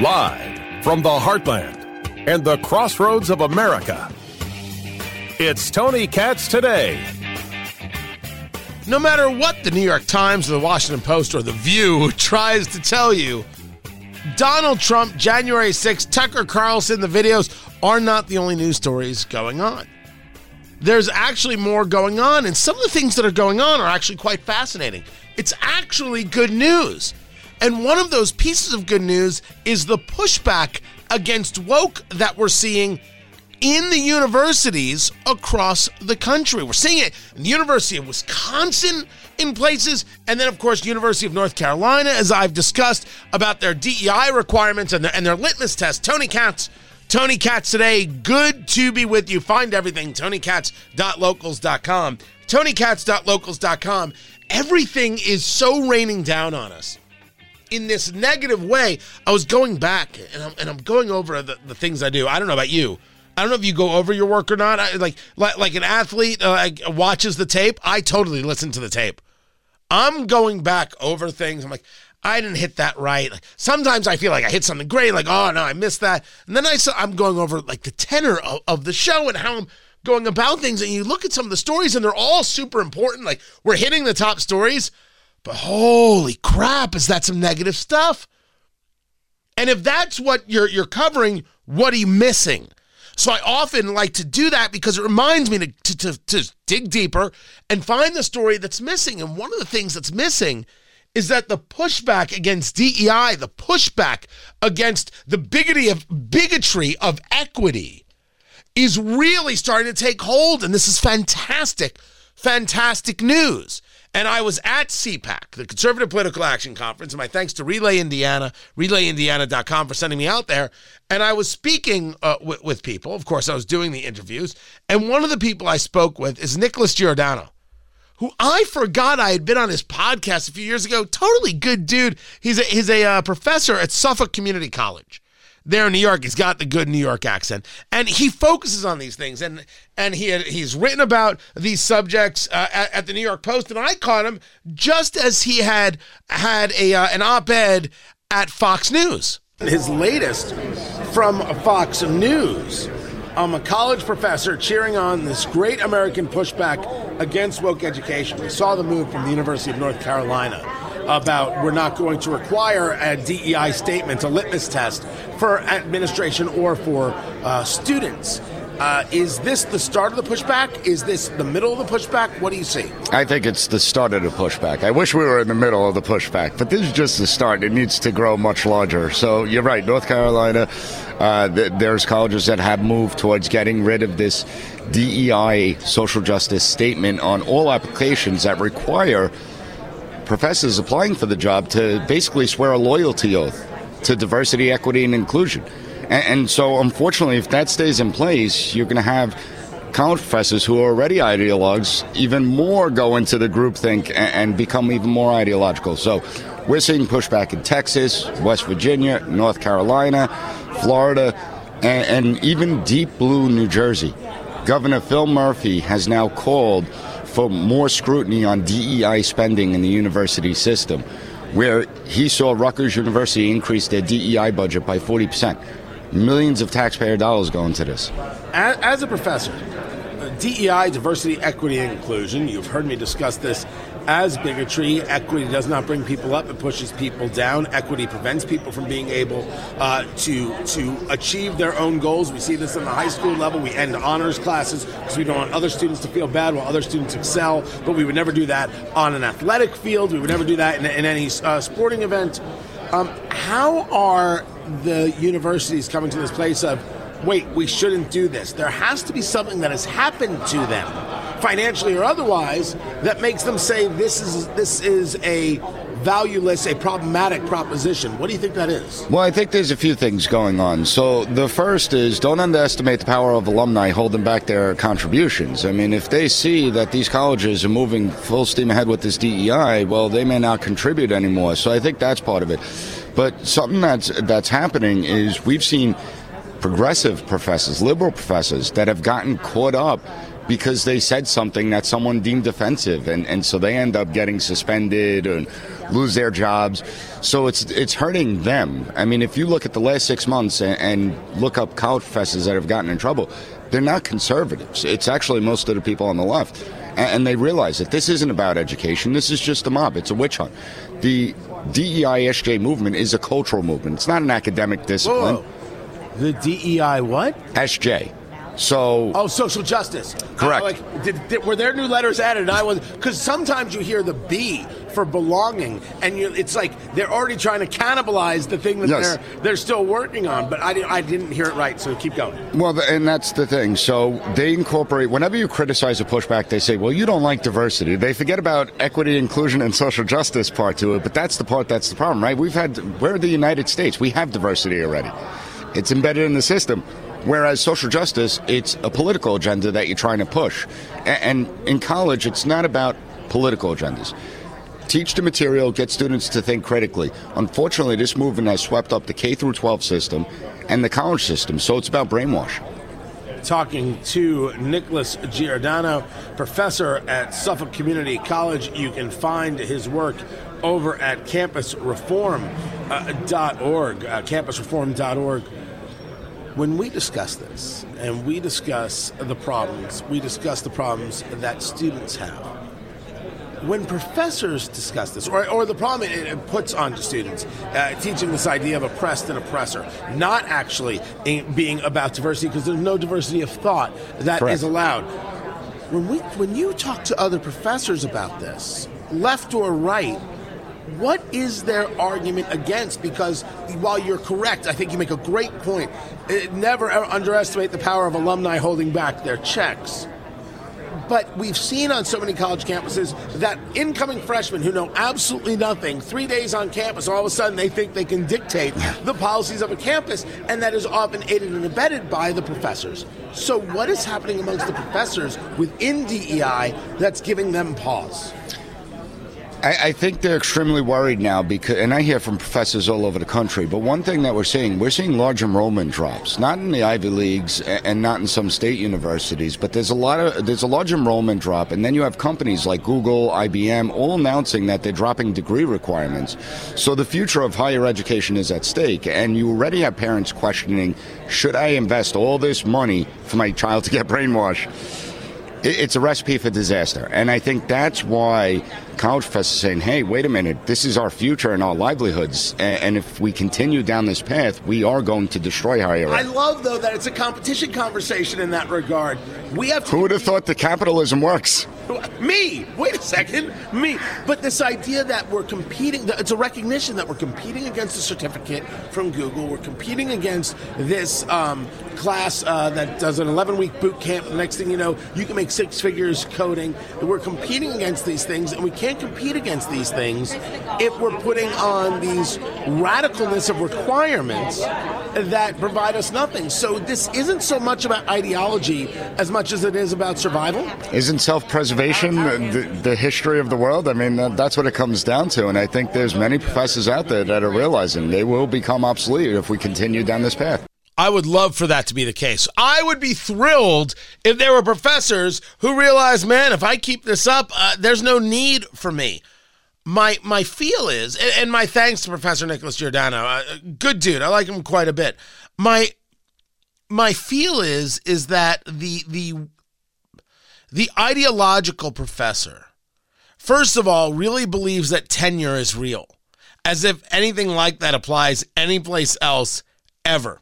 Live from the heartland and the crossroads of America, it's Tony Katz today. No matter what the New York Times or the Washington Post or The View tries to tell you, Donald Trump, January 6th, Tucker Carlson, the videos are not the only news stories going on. There's actually more going on, and some of the things that are going on are actually quite fascinating. It's actually good news. And one of those pieces of good news is the pushback against woke that we're seeing in the universities across the country. We're seeing it in the University of Wisconsin in places, and then, of course, University of North Carolina, as I've discussed about their DEI requirements and their, and their litmus test. Tony Katz. Tony Katz today. Good to be with you. Find everything. TonyKatz.locals.com. TonyKatz.locals.com. Everything is so raining down on us in this negative way. I was going back and I'm, and I'm going over the, the things I do. I don't know about you. I don't know if you go over your work or not. I, like, like like an athlete uh, watches the tape. I totally listen to the tape. I'm going back over things. I'm like, I didn't hit that right. Like, sometimes I feel like I hit something great. Like, oh no, I missed that. And then I saw, I'm going over like the tenor of, of the show and how I'm going about things. And you look at some of the stories and they're all super important. Like we're hitting the top stories, but holy crap, is that some negative stuff? And if that's what you're you're covering, what are you missing? So I often like to do that because it reminds me to, to, to, to, dig deeper and find the story that's missing. And one of the things that's missing is that the pushback against DEI, the pushback against the bigotry of bigotry of equity is really starting to take hold. And this is fantastic, fantastic news. And I was at CPAC, the Conservative Political Action Conference, and my thanks to Relay Indiana, relayindiana.com for sending me out there. And I was speaking uh, with, with people. Of course, I was doing the interviews. And one of the people I spoke with is Nicholas Giordano, who I forgot I had been on his podcast a few years ago. Totally good dude. He's a, he's a uh, professor at Suffolk Community College there in New York. He's got the good New York accent, and he focuses on these things. and And he he's written about these subjects uh, at, at, the New York Post, and I caught him just as he had had a uh, an op-ed at Fox News. His latest from Fox News. I'm a college professor cheering on this great American pushback against woke education. We saw the move from the University of North Carolina about we're not going to require a DEI statement, a litmus test for administration or for uh, students. Uh, is this the start of the pushback? Is this the middle of the pushback? What do you see? I think it's the start of the pushback. I wish we were in the middle of the pushback, but this is just the start. It needs to grow much larger. So you're right, North Carolina, uh, th- there's colleges that have moved towards getting rid of this DEI social justice statement on all applications that require professors applying for the job to basically swear a loyalty oath to diversity, equity, and inclusion. And, and so, unfortunately, if that stays in place, you're going to have college professors who are already ideologues even more go into the groupthink and, and become even more ideological. So, we're seeing pushback in Texas, West Virginia, North Carolina, Florida, and, and even deep blue New Jersey. Governor Phil Murphy has now called for more scrutiny on DEI spending in the university system, where he saw Rutgers University increase their DEI budget by 40%. Millions of taxpayer dollars go into this. As a professor, DEI, diversity, equity, and inclusion, you've heard me discuss this as bigotry. Equity does not bring people up; it pushes people down. Equity prevents people from being able uh, to to achieve their own goals. We see this on the high school level. We end honors classes because we don't want other students to feel bad while other students excel. But we would never do that on an athletic field. We would never do that in, in any uh, sporting event. Um, how are the universities coming to this place of wait, we shouldn't do this. There has to be something that has happened to them, financially or otherwise, that makes them say this is this is a valueless, a problematic proposition. What do you think that is? Well, I think there's a few things going on. So the first is don't underestimate the power of alumni holding back their contributions. I mean, if they see that these colleges are moving full steam ahead with this DEI, well, they may not contribute anymore. So I think that's part of it. But something that's that's happening is we've seen progressive professors, liberal professors that have gotten caught up because they said something that someone deemed offensive, and, and so they end up getting suspended and lose their jobs. So it's it's hurting them. I mean, if you look at the last six months and, and look up college professors that have gotten in trouble, they're not conservatives. It's actually most of the people on the left. And, and they realize that this isn't about education. This is just a mob. It's a witch hunt. The DEI SJ movement is a cultural movement. It's not an academic discipline. Whoa. The DEI what? SJ. So oh, social justice. Correct. Uh, like, did, did, were there new letters added? And I was because sometimes you hear the B for belonging, and you, it's like they're already trying to cannibalize the thing that Yes. they're they're still working on. But I, I didn't hear it right, so keep going. Well, and that's the thing. So they incorporate, whenever you criticize a pushback, they say, well, you don't like diversity. They forget about equity, inclusion, and social justice part to it, but that's the part that's the problem, right? We've had, we're the United States. We have diversity already. It's embedded in the system. Whereas social justice, it's a political agenda that you're trying to push. And in college, it's not about political agendas. Teach the material, get students to think critically. Unfortunately, this movement has swept up the K through 12 system and the college system, so it's about brainwashing talking to Nicholas Giordano, professor at Suffolk Community College. You can find his work over at campusreform.org, uh, campusreform.org. When we discuss this and we discuss the problems, we discuss the problems that students have. When professors discuss this, or, or the problem it, it puts on students, uh, teaching this idea of oppressed and oppressor, not actually in- being about diversity, because there's no diversity of thought that is Correct. allowed. When we, when you talk to other professors about this, left or right, what is their argument against? Because while you're correct, I think you make a great point. eh, never ever underestimate the power of alumni holding back their checks. But we've seen on so many college campuses that incoming freshmen who know absolutely nothing, three days on campus, all of a sudden they think they can dictate the policies of a campus, and that is often aided and abetted by the professors. So, what is happening amongst the professors within DEI that's giving them pause? I, I think they're extremely worried now because, and I hear from professors all over the country. But one thing that we're seeing, we're seeing large enrollment drops, not in the Ivy leagues and not in some state universities, but there's a lot of there's a large enrollment drop, and then you have companies like Google, IBM, all announcing that they're dropping degree requirements. So the future of higher education is at stake, and you already have parents questioning, should I invest all this money for my child to get brainwashed? it's a recipe for disaster. And I think that's why college professors saying, hey, wait a minute, this is our future and our livelihoods. And if we continue down this path, we are going to destroy higher I love, though, that it's a competition conversation in that regard. We have to Who would have thought that capitalism works? Me. Wait a second. Me. But this idea that we're competing, it's a recognition that we're competing against a certificate from Google. We're competing against this um, class uh, that does an 11 week boot camp. The next thing you know, you can make six figures coding. We're competing against these things, and we can't compete against these things if we're putting on these radicalness of requirements that provide us nothing. So this isn't so much about ideology as much as it is about survival. Isn't self preservation the, the history of the world? I mean, that, that's what it comes down to. And I think there's many professors out there that are realizing they will become obsolete if we continue down this path. I would love for that to be the case. I would be thrilled if there were professors who realized, man, if I keep this up, uh, there's no need for me. My my feel is, and, and my thanks to Professor Nicholas Giordano, uh, good dude. I like him quite a bit. My my feel is is that the the the ideological professor, first of all, really believes that tenure is real, as if anything like that applies anyplace else ever.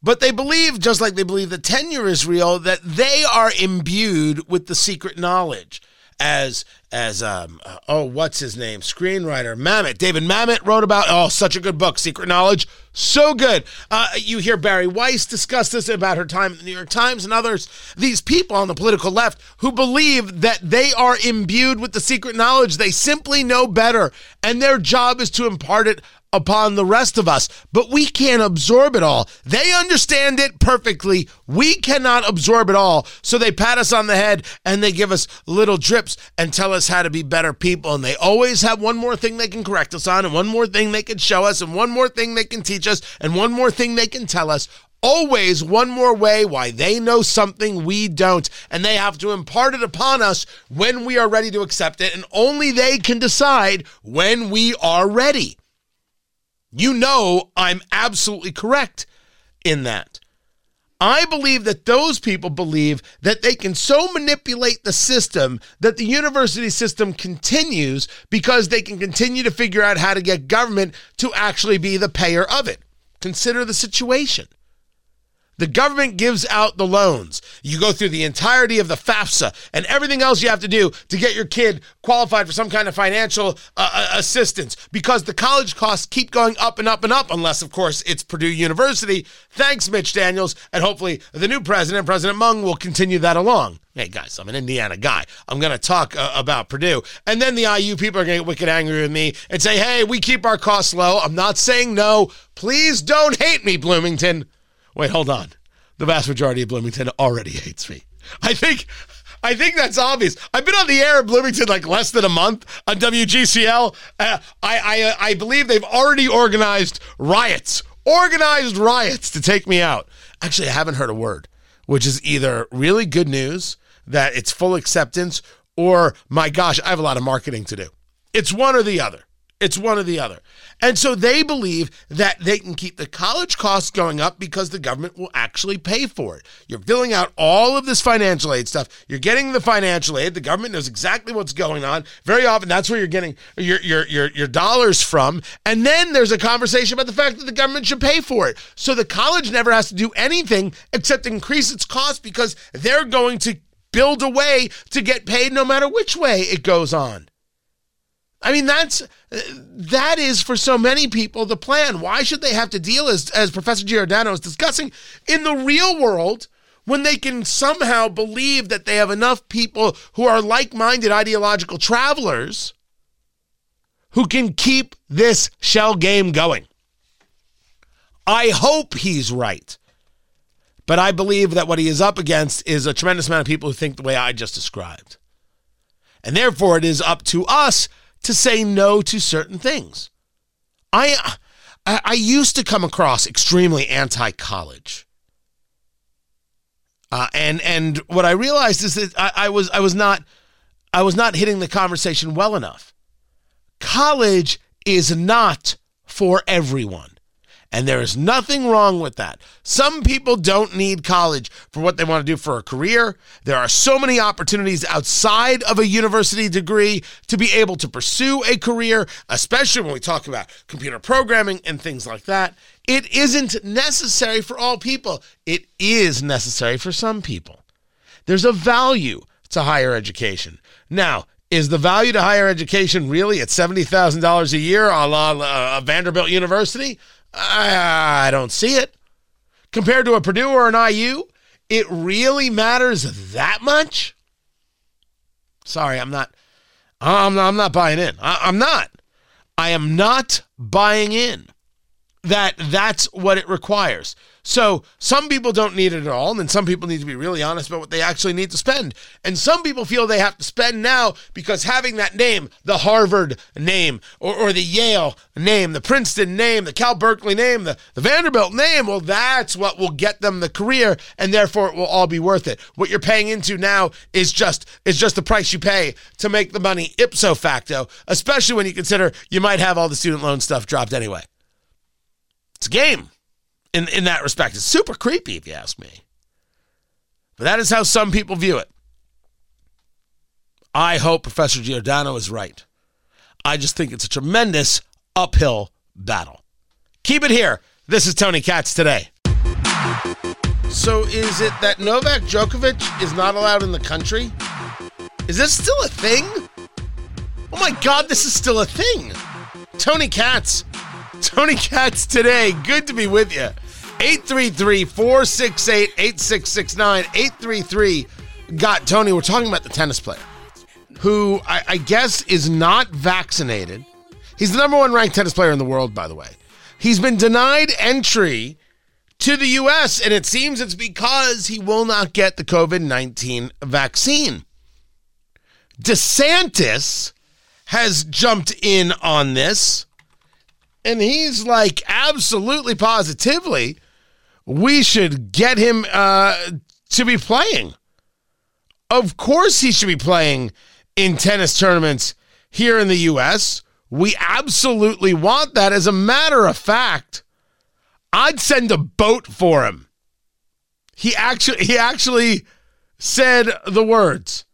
But they believe, just like they believe that tenure is real, that they are imbued with the secret knowledge. As as um uh, oh what's his name? Screenwriter Mamet. David Mamet wrote about oh such a good book Secret Knowledge. So good. Uh, you hear Bari Weiss discuss this about her time at the New York Times and others. These people on the political left who believe that they are imbued with the secret knowledge they simply know better and their job is to impart it upon the rest of us, but we can't absorb it all. They understand it perfectly. We cannot absorb it all. So they pat us on the head and they give us little drips and tell us how to be better people. And they always have one more thing they can correct us on, and one more thing they can show us, and one more thing they can teach us, and one more thing they can tell us. always one more way why they know something we don't, and they have to impart it upon us when we are ready to accept it, and only they can decide when we are ready. You know, I'm absolutely correct in that. I believe that those people believe that they can so manipulate the system that the university system continues because they can continue to figure out how to get government to actually be the payer of it. Consider the situation. The government gives out the loans. You go through the entirety of the FAFSA and everything else you have to do to get your kid qualified for some kind of financial uh, uh, assistance because the college costs keep going up and up and up, unless, of course, it's Purdue University. Thanks, Mitch Daniels. And hopefully, the new president, President Mung, will continue that along. Hey, guys, I'm an Indiana guy. I'm going to talk uh, about Purdue. And then the IU people are going to get wicked angry with me and say, hey, we keep our costs low. I'm not saying no. Please don't hate me, Bloomington. Wait, hold on. The vast majority of Bloomington already hates me. I think I think that's obvious. I've been on the air in Bloomington like less than a month on WGCL. Uh, I, I, I believe they've already organized riots, organized riots to take me out. Actually, I haven't heard a word, which is either really good news that it's full acceptance or my gosh, I have a lot of marketing to do. It's one or the other. It's one or the other. And so they believe that they can keep the college costs going up because the government will actually pay for it. You're filling out all of this financial aid stuff. You're getting the financial aid. The government knows exactly what's going on. Very often that's where you're getting your your your, your dollars from. And then there's a conversation about the fact that the government should pay for it. So the college never has to do anything except increase its costs because they're going to build a way to get paid no matter which way it goes on. I mean, that's that is for so many people the plan. Why should they have to deal as as Professor Giordano is discussing in the real world when they can somehow believe that they have enough people who are like-minded ideological travelers who can keep this shell game going? I hope he's right. But I believe that what he is up against is a tremendous amount of people who think the way I just described. And therefore, it is up to us to say no to certain things. I I used to come across extremely anti-college. Uh, and and what I realized is that I, I was I was not I was not hitting the conversation well enough. College is not for everyone. And there is nothing wrong with that. Some people don't need college for what they want to do for a career. There are so many opportunities outside of a university degree to be able to pursue a career, especially when we talk about computer programming and things like that. It isn't necessary for all people, it is necessary for some people. There's a value to higher education. Now, is the value to higher education really at $70,000 a year a la uh, Vanderbilt University? I, I don't see it. Compared to a Purdue or an IU, it really matters that much? Sorry, I'm not. I'm not, I'm not buying in. I, I'm not. I am not buying in that that's what it requires. So some people don't need it at all, and then some people need to be really honest about what they actually need to spend. And some people feel they have to spend now because having that name, the Harvard name, or, or the Yale name, the Princeton name, the Cal Berkeley name, the, the Vanderbilt name, well, that's what will get them the career, and therefore it will all be worth it. What you're paying into now is just is just the price you pay to make the money ipso facto, especially when you consider you might have all the student loan stuff dropped anyway. It's a game in, in that respect. It's super creepy, if you ask me. But that is how some people view it. I hope Professor Giordano is right. I just think it's a tremendous uphill battle. Keep it here. This is Tony Katz today. So, is it that Novak Djokovic is not allowed in the country? Is this still a thing? Oh my God, this is still a thing. Tony Katz. Tony Katz today. Good to be with you. 833 468 8669. 833 got Tony. We're talking about the tennis player who I, I, guess is not vaccinated. He's the number one ranked tennis player in the world, by the way. He's been denied entry to the U.S., and it seems it's because he will not get the COVID 19 vaccine. DeSantis has jumped in on this, and he's like absolutely positively we should get him uh, to be playing. Of course, he should be playing in tennis tournaments here in the U.S. We absolutely want that. As a matter of fact, I'd send a boat for him. He actually he actually said the words.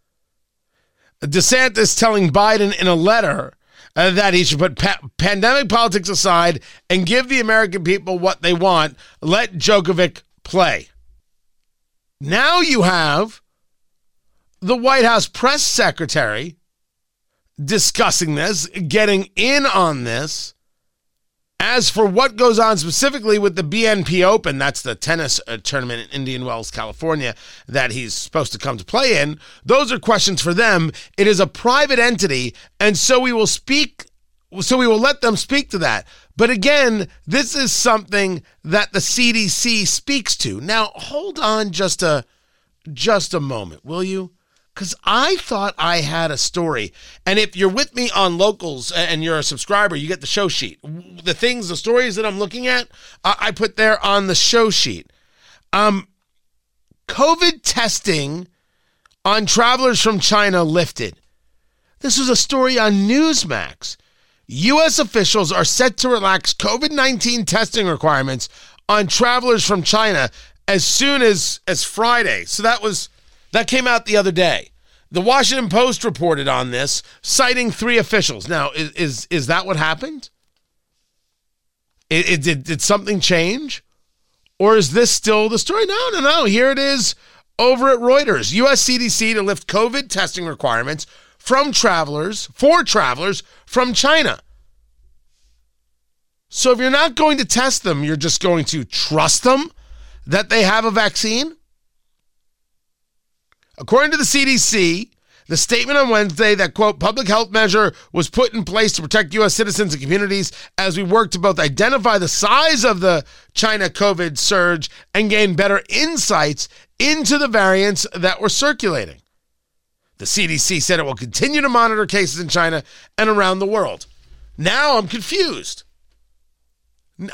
DeSantis telling Biden in a letter uh, that he should put pa- pandemic politics aside and give the American people what they want. Let Djokovic play. Now you have the White House press secretary discussing this, getting in on this. As for what goes on specifically with the BNP Open, that's the tennis uh, tournament in Indian Wells, California, that he's supposed to come to play in, those are questions for them. It is a private entity, and so we will speak, so we will let them speak to that. But again, this is something that the CDC speaks to. Now, hold on just a just a moment, will you? Because I thought I had a story. And if you're with me on locals and you're a subscriber, you get the show sheet. The things, the stories that I'm looking at, I put there on the show sheet. Um, COVID testing on travelers from China lifted. This was a story on Newsmax. U.S. officials are set to relax COVID 19 testing requirements on travelers from China as soon as, as Friday. So that was that came out the other day. The Washington Post reported on this, citing three officials. Now, is is, is that what happened? It, it, did, did something change? Or is this still the story? No, no, no. Here it is over at Reuters. US CDC to lift COVID testing requirements from travelers, for travelers from China. So if you're not going to test them, you're just going to trust them that they have a vaccine? According to the CDC, the statement on Wednesday that, quote, public health measure was put in place to protect U.S. citizens and communities as we work to both identify the size of the China COVID surge and gain better insights into the variants that were circulating. The CDC said it will continue to monitor cases in China and around the world. Now I'm confused.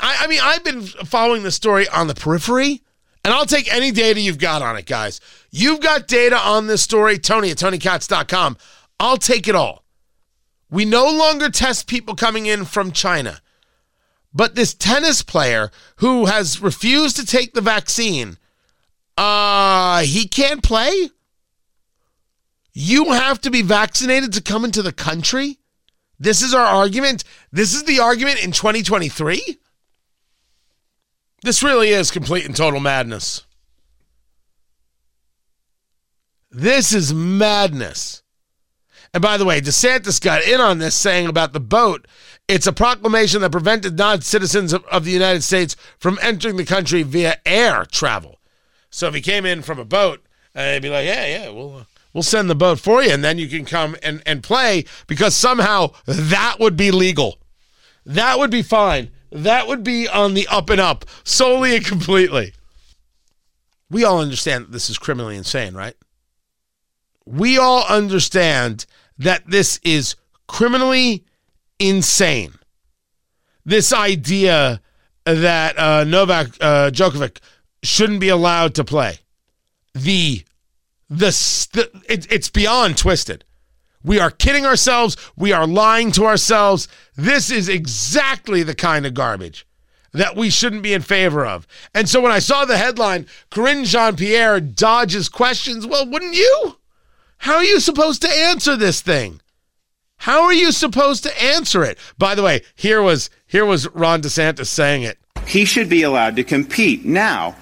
I, I mean, I've been following the story on the periphery. And I'll take any data you've got on it, guys. You've got data on this story, Tony at TonyKatz.com. I'll take it all. We no longer test people coming in from China. But this tennis player who has refused to take the vaccine, uh, he can't play? You have to be vaccinated to come into the country? This is our argument. This is the argument in 2023? This really is complete and total madness. This is madness. And by the way, DeSantis got in on this saying about the boat. It's a proclamation that prevented non citizens of, of, the United States from entering the country via air travel. So if he came in from a boat, uh, he'd be like, yeah, yeah, we'll, uh, we'll send the boat for you, and then you can come and, and play because somehow that would be legal. That would be fine that would be on the up and up, solely and completely. We all understand that this is criminally insane, right? We all understand that this is criminally insane. This idea that uh, Novak uh, Djokovic shouldn't be allowed to play. The the, the it, it's beyond twisted. We are kidding ourselves. We are lying to ourselves. This is exactly the kind of garbage that we shouldn't be in favor of. And so when I saw the headline, Karine Jean Pierre dodges questions, well, wouldn't you? How are you supposed to answer this thing? How are you supposed to answer it? By the way, here was here was Ron DeSantis saying it. He should be allowed to compete. Now,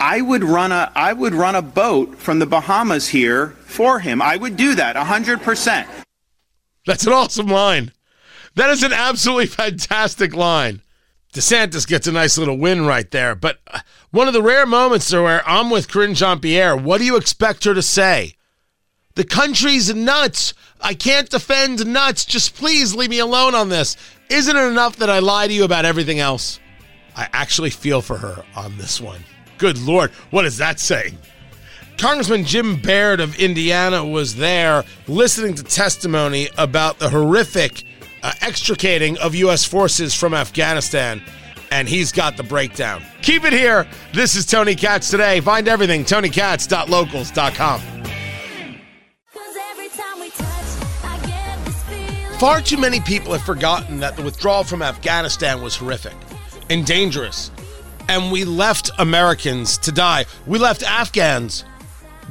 I would run a I would run a boat from the Bahamas here for him. I would do that 100%. That's an awesome line. That is an absolutely fantastic line. DeSantis gets a nice little win right there. But uh, one of the rare moments where I'm with Karine Jean Pierre, what do you expect her to say? The country's nuts. I can't defend nuts. Just please leave me alone on this. Isn't it enough that I lie to you about everything else? I actually feel for her on this one. Good Lord, what does that say? Congressman Jim Baird of Indiana was there listening to testimony about the horrific uh, extricating of U.S. forces from Afghanistan, and he's got the breakdown. Keep it here. This is Tony Katz today. Find everything tonykatz.locals.com. Far too many people have forgotten that the withdrawal from Afghanistan was horrific and dangerous. And we left Americans to die. We left Afghans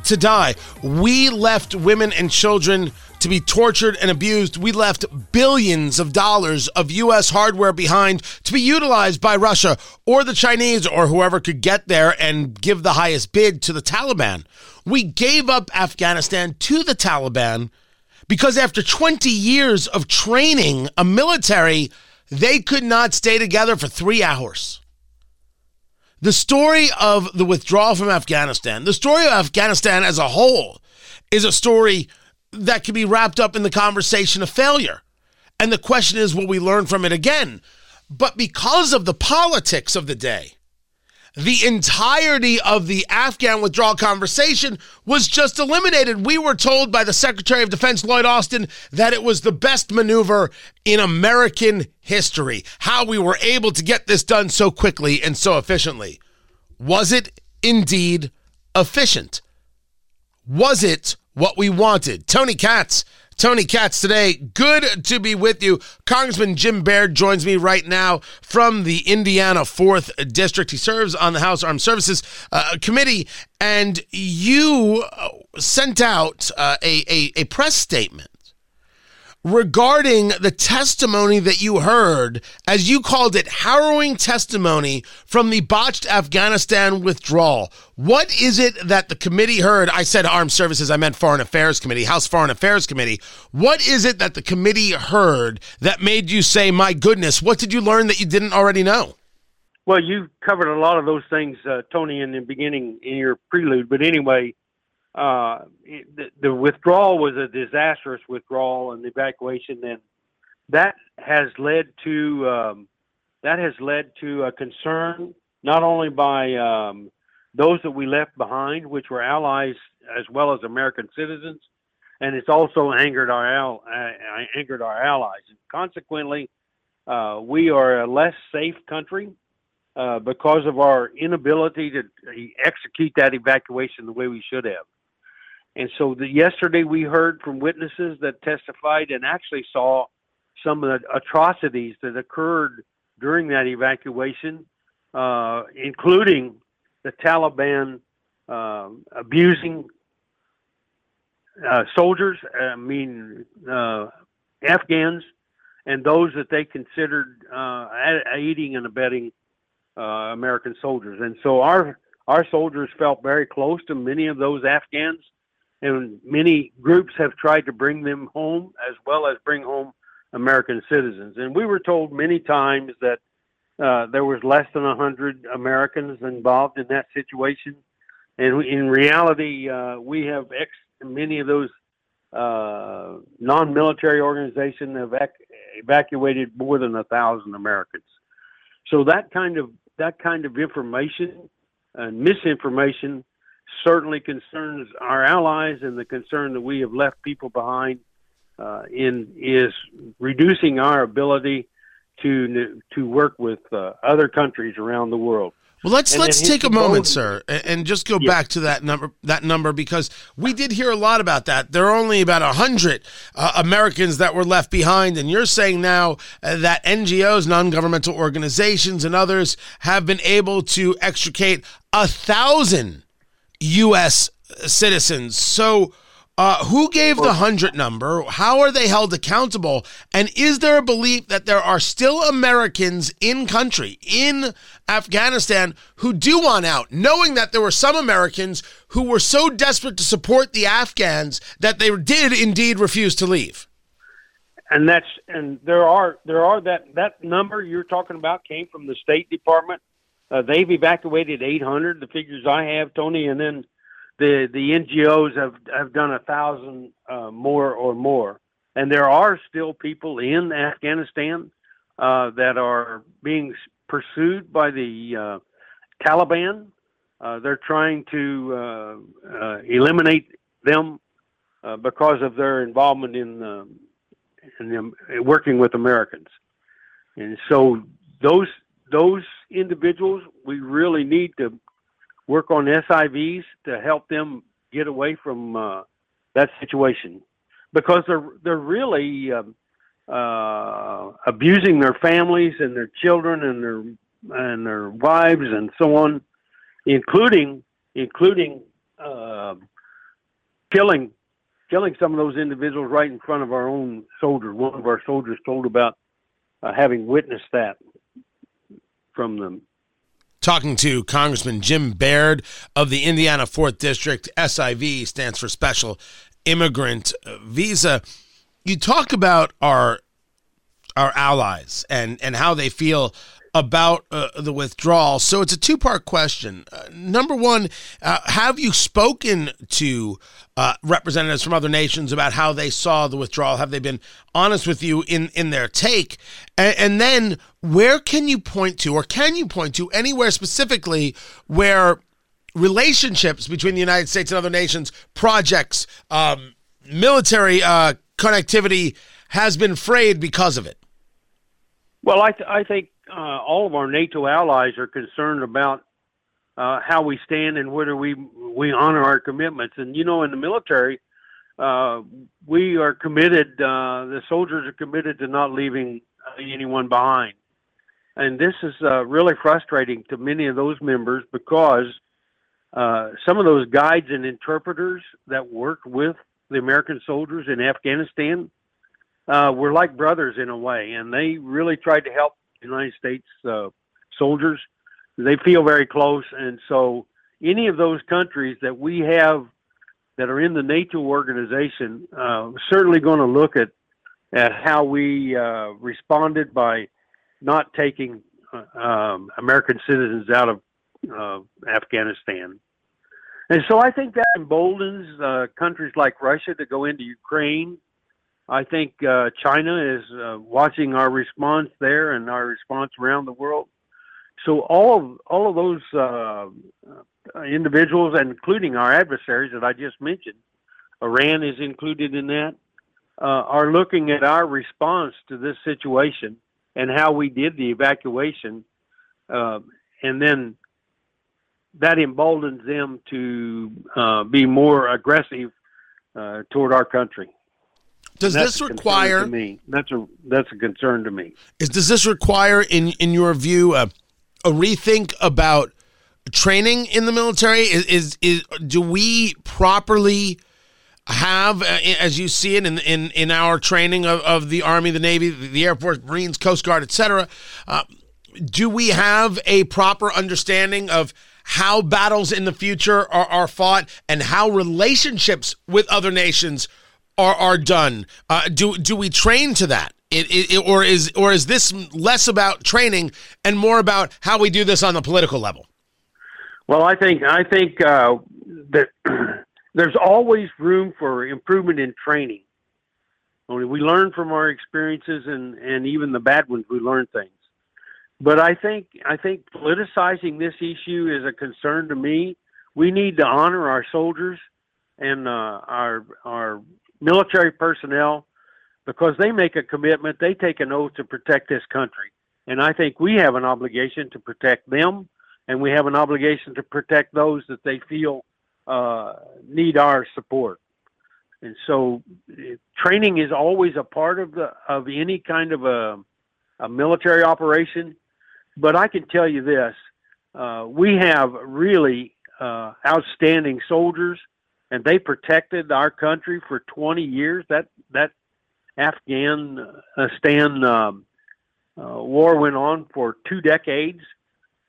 to die. We left women and children to be tortured and abused. We left billions of dollars of U.S. hardware behind to be utilized by Russia or the Chinese or whoever could get there and give the highest bid to the Taliban. We gave up Afghanistan to the Taliban because after 20 years of training a military, they could not stay together for three hours. The story of the withdrawal from Afghanistan, the story of Afghanistan as a whole, is a story that can be wrapped up in the conversation of failure. And the question is, will we learn from it again? But because of the politics of the day, the entirety of the Afghan withdrawal conversation was just eliminated. We were told by the Secretary of Defense, Lloyd Austin, that it was the best maneuver in American history. How we were able to get this done so quickly and so efficiently. Was it indeed efficient? Was it what we wanted? Tony Katz Tony Katz today. Good to be with you. Congressman Jim Baird joins me right now from the Indiana 4th District. He serves on the House Armed Services uh, Committee, and you uh, sent out uh, a, a, a press statement regarding the testimony that you heard, as you called it, harrowing testimony from the botched Afghanistan withdrawal. What is it that the committee heard? I said Armed Services, I meant Foreign Affairs Committee, House Foreign Affairs Committee. What is it that the committee heard that made you say, my goodness, what did you learn that you didn't already know? Well, you covered a lot of those things, uh, Tony, in the beginning in your prelude. But anyway, uh, the, withdrawal was a disastrous withdrawal and evacuation, and that has led to um, that has led to a concern not only by um, those that we left behind, which were allies as well as American citizens, and it's also angered our al- uh, angered our allies. And consequently, uh, we are a less safe country uh, because of our inability to execute that evacuation the way we should have. And so the, yesterday we heard from witnesses that testified and actually saw some of the atrocities that occurred during that evacuation, uh, including the Taliban uh, abusing uh, soldiers, I mean uh, Afghans, and those that they considered uh, aiding and abetting uh, American soldiers. And so our our soldiers felt very close to many of those Afghans and many groups have tried to bring them home as well as bring home American citizens. And we were told many times that uh, there was less than 100 Americans involved in that situation. And in reality, uh, we have ex- many of those uh, non-military organizations have evac- evacuated more than a thousand Americans. So that kind of that kind of information and misinformation certainly concerns our allies and the concern that we have left people behind uh, in is reducing our ability to to work with uh, other countries around the world. Well, let's and let's take a moment, sir, and just go yeah. back to that number that number because we did hear a lot about that. There are only about a hundred uh, Americans that were left behind, and you're saying now uh, that NGOs, non-governmental organizations, and others have been able to extricate a thousand U.S. citizens. So, uh, who gave the hundred number? How are they held accountable? And is there a belief that there are still Americans in country, in Afghanistan, who do want out, knowing that there were some Americans who were so desperate to support the Afghans that they did indeed refuse to leave? And that's and there are there are that that number you're talking about came from the State Department uh, they've evacuated 800. The figures I have, Tony, and then the the NGOs have have done a thousand uh, more or more. And there are still people in Afghanistan uh, that are being pursued by the uh, Taliban. Uh, they're trying to uh, eliminate them because of their involvement in, in the, working with Americans. And so those those individuals, we really need to work on SIVs to help them get away from uh, that situation because they're they're really um, uh, abusing their families and their children and their and their wives and so on, including including uh, killing killing some of those individuals right in front of our own soldiers. One of our soldiers told about uh, having witnessed that from them. Talking to Congressman Jim Baird of the Indiana 4th District, SIV stands for Special Immigrant Visa. You talk about our our allies and, and how they feel about uh, the withdrawal. So it's a two part question. Uh, number one, uh, have you spoken to uh, representatives from other nations about how they saw the withdrawal? Have they been honest with you in, in their take? And, and then where can you point to, or can you point to anywhere specifically where relationships between the United States and other nations, projects, um, military uh, connectivity has been frayed because of it? Well, I, th- I think uh, all of our NATO allies are concerned about uh, how we stand and whether we we honor our commitments. And you know, in the military, uh, we are committed. Uh, the soldiers are committed to not leaving anyone behind. And this is uh, really frustrating to many of those members because uh, some of those guides and interpreters that work with the American soldiers in Afghanistan were like brothers in a way, and they really tried to help United States uh, soldiers. They feel very close, and so any of those countries that we have that are in the NATO organization uh, certainly going to look at at how we uh, responded by not taking uh, um, American citizens out of uh, Afghanistan. And so I think that emboldens uh, countries like Russia to go into Ukraine I think uh, China is uh, watching our response there and our response around the world. So all of all of those uh, uh, individuals, including our adversaries that I just mentioned, Iran is included in that, uh, are looking at our response to this situation and how we did the evacuation, uh, and then that emboldens them to be more aggressive toward our country. Does this require me? That's a that's a concern to me. Is does this require, in in your view, a, a rethink about training in the military? Is, is is do we properly have, uh, as you see it in in in our training of, of the Army, the Navy, the Air Force, Marines, Coast Guard, etc. Uh, do we have a proper understanding of how battles in the future are, are fought and how relationships with other nations are are done. Uh, do do we train to that? It, it, or is or is this less about training and more about how we do this on the political level? Well, I think I think uh, that there's always room for improvement in training. Only we learn from our experiences, and and even the bad ones, we learn things. But I think I think politicizing this issue is a concern to me. We need to honor our soldiers and uh, our our military personnel, because they make a commitment, they take an oath to protect this country. And I think we have an obligation to protect them, and we have an obligation to protect those that they feel uh, need our support. And so, training is always a part of the of any kind of a, a military operation. But I can tell you this: uh, we have really uh, outstanding soldiers and they protected our country for 20 years. That that Afghanistan um, uh, war went on for two decades,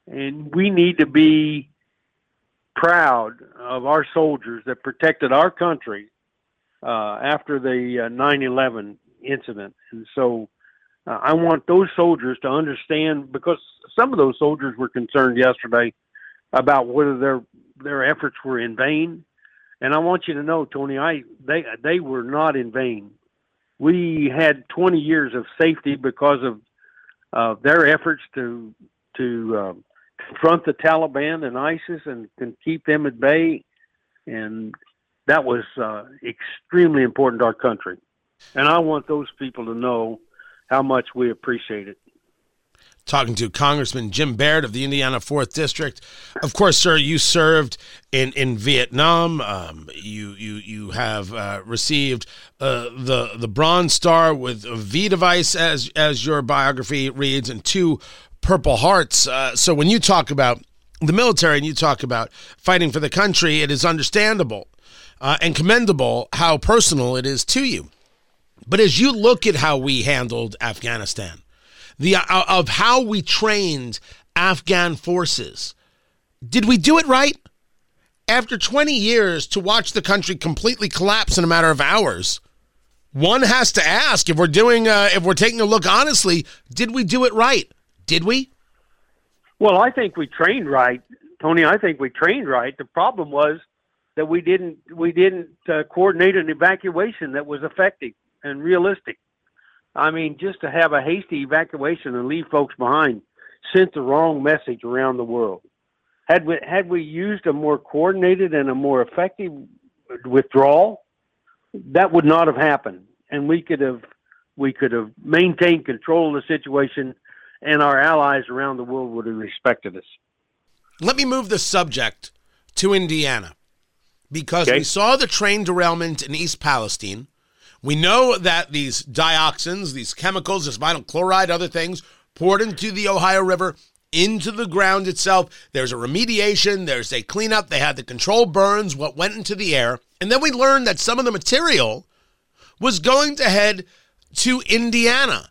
and we need to be proud of our soldiers that protected our country uh, after the uh, 9/11 incident. And so, uh, I want those soldiers to understand because some of those soldiers were concerned yesterday about whether their their efforts were in vain and I want you to know, Tony, I they they were not in vain. We had 20 years of safety because of uh, their efforts to to uh, confront the Taliban and ISIS and, and keep them at bay, and that was uh, extremely important to our country. And I want those people to know how much we appreciate it. Talking to Congressman Jim Baird of the Indiana 4th District. Of course, sir, you served in, in Vietnam. Um, you, you, you have uh, received uh, the, the Bronze Star with a V device, as, as your biography reads, and two Purple Hearts. Uh, so when you talk about the military and you talk about fighting for the country, it is understandable uh, and commendable how personal it is to you. But as you look at how we handled Afghanistan, the uh, of how we trained Afghan forces, did we do it right? After 20 years to watch the country completely collapse in a matter of hours, one has to ask if we're doing uh, if we're taking a look honestly, did we do it right? Did we? Well, I think we trained right, Tony. I think we trained right. The problem was that we didn't we didn't uh, coordinate an evacuation that was effective and realistic. I mean, just to have a hasty evacuation and leave folks behind sent the wrong message around the world. Had we had we used a more coordinated and a more effective withdrawal, that would not have happened, and we could have we could have maintained control of the situation, and our allies around the world would have respected us. Let me move the subject to Indiana because okay. we saw the train derailment in East Palestine. We know that these dioxins, these chemicals, this vinyl chloride, other things, poured into the Ohio River, into the ground itself. There's a remediation, there's a cleanup. They had the control burns, what went into the air. And then we learned that some of the material was going to head to Indiana,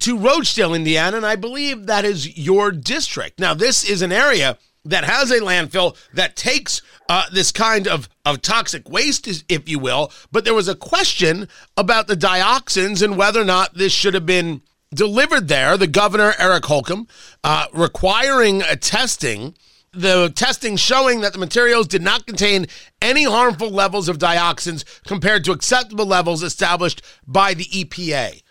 to Roachdale, Indiana. And I believe that is your district. Now, this is an area that has a landfill that takes uh, this kind of, of toxic waste, if you will. But there was a question about the dioxins and whether or not this should have been delivered there. The governor, Eric Holcomb, uh, requiring a testing. The testing showing that the materials did not contain any harmful levels of dioxins compared to acceptable levels established by the EPA.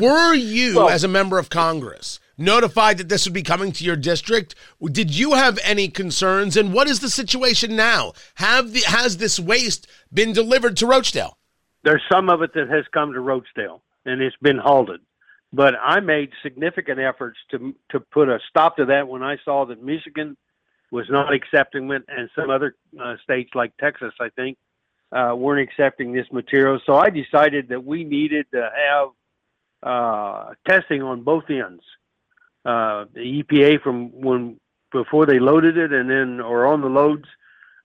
Were you, well, as a member of Congress, notified that this would be coming to your district. Did you have any concerns? And what is the situation now? Have the, has this waste been delivered to Roachdale? There's some of it that has come to Roachdale and it's been halted. But I made significant efforts to to put a stop to that when I saw that Michigan was not accepting it, and some other uh, states like Texas, I think, uh, weren't accepting this material. So I decided that we needed to have uh, testing on both ends uh, the EPA from when before they loaded it, and then or on the loads,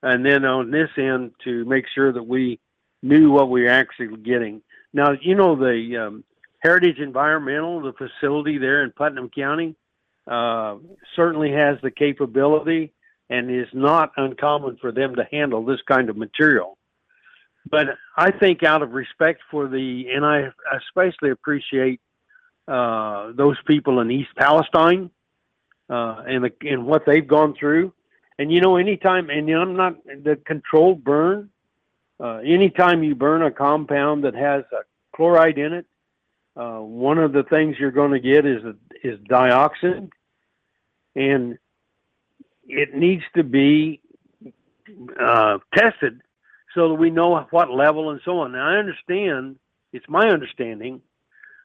and then on this end to make sure that we knew what we were actually getting. Now, you know the um, Heritage Environmental, the facility there in Putnam County, uh, certainly has the capability and is not uncommon for them to handle this kind of material. But I think, out of respect for the, and I especially appreciate uh, those people in East Palestine uh, and the, and what they've gone through. And you know, anytime, and you know, I'm not the controlled burn. Uh, anytime you burn a compound that has a chloride in it, uh, one of the things you're going to get is is dioxin, and it needs to be uh, tested so that we know what level and so on. Now, I understand. It's my understanding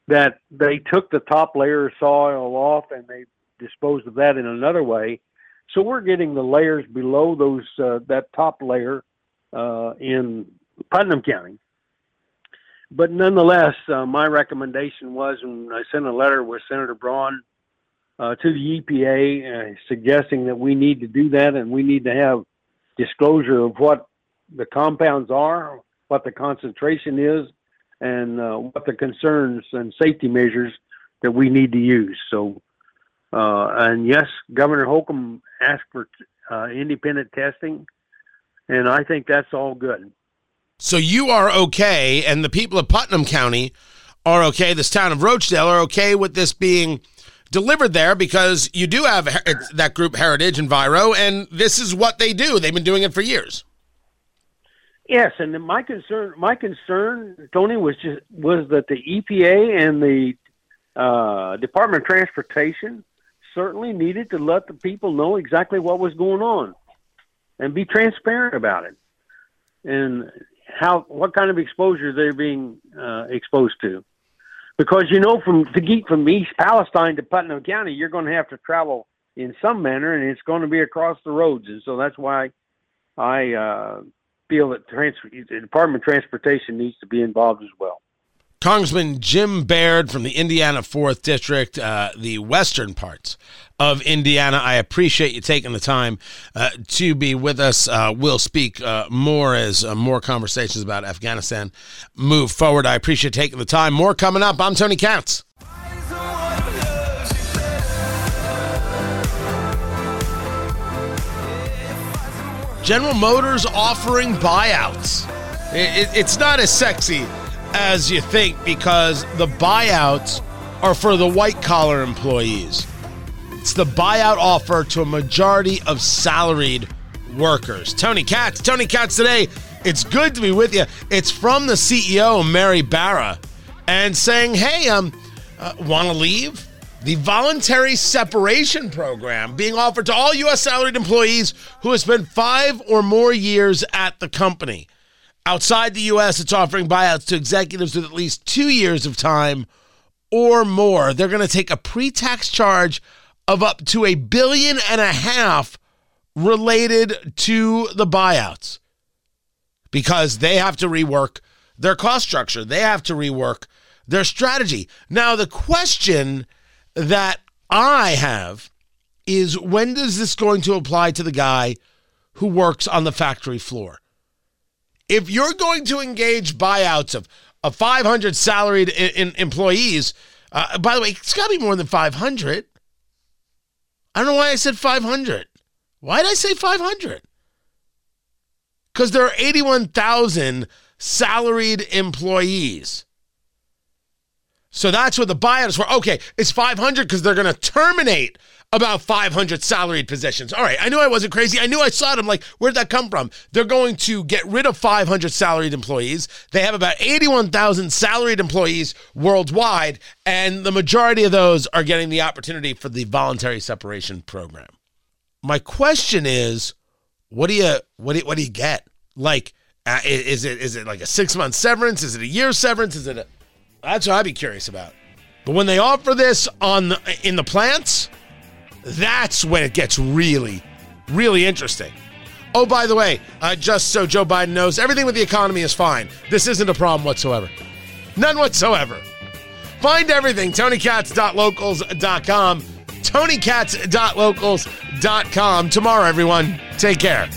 that they took the top layer of soil off and they disposed of that in another way. So we're getting the layers below those uh, that top layer uh, in Putnam County. But nonetheless, uh, my recommendation was, and I sent a letter with Senator Braun uh, to the EPA uh, suggesting that we need to do that and we need to have disclosure of what the compounds are, what the concentration is, and uh, what the concerns and safety measures that we need to use. So, uh, and yes, Governor Holcomb asked for uh, independent testing, and I think that's all good. So you are okay, and the people of Putnam County are okay. This town of Roachdale are okay with this being delivered there because you do have that group Heritage Enviro, and this is what they do. They've been doing it for years. Yes, and my concern, my concern, Tony, was just was that the EPA and the uh, Department of Transportation certainly needed to let the people know exactly what was going on and be transparent about it and how what kind of exposure they're being uh, exposed to. because you know from to get from East Palestine to Putnam County, you're going to have to travel in some manner, and it's going to be across the roads, and so that's why I uh, feel that trans- the Department of Transportation needs to be involved as well. Congressman Jim Baird from the Indiana 4th District, uh, the western parts of Indiana. I appreciate you taking the time uh, to be with us. Uh, we'll speak uh, more as uh, more conversations about Afghanistan move forward. I appreciate taking the time. More coming up. I'm Tony Katz. General Motors offering buyouts. It, it, it's not as sexy as you think because the buyouts are for the white collar employees. It's the buyout offer to a majority of salaried workers. Tony Katz, Tony Katz today. It's good to be with you. It's from the CEO, Mary Barra, and saying, hey, um, uh, want to leave? The voluntary separation program being offered to all U.S. salaried employees who have spent five or more years at the company. Outside the U.S., it's offering buyouts to executives with at least two years of time or more. They're going to take a pre tax charge of up to a billion and a half related to the buyouts because they have to rework their cost structure, they have to rework their strategy. Now, the question that I have is when is this going to apply to the guy who works on the factory floor? If you're going to engage buyouts of, of 500 salaried in, in employees, uh, by the way, it's got to be more than 500. I don't know why I said 500. Why did I say 500? Because there are 81,000 salaried employees. So that's what the buyout is for. Okay, it's 500 because they're going to terminate about 500 salaried positions. All right, I knew I wasn't crazy. I knew I saw it. I'm like, where'd that come from? They're going to get rid of 500 salaried employees. They have about 81,000 salaried employees worldwide, and the majority of those are getting the opportunity for the voluntary separation program. My question is, what do you what do what do you get? Like, uh, is it is it like a six month severance? Is it a year severance? Is it a that's what I'd be curious about. But when they offer this on the, in the plants, that's when it gets really, really interesting. Oh, by the way, uh, just so Joe Biden knows, everything with the economy is fine. This isn't a problem whatsoever. None whatsoever. Find everything, TonyKatz.locals.com. TonyKatz.locals.com. Tomorrow, everyone. Take care.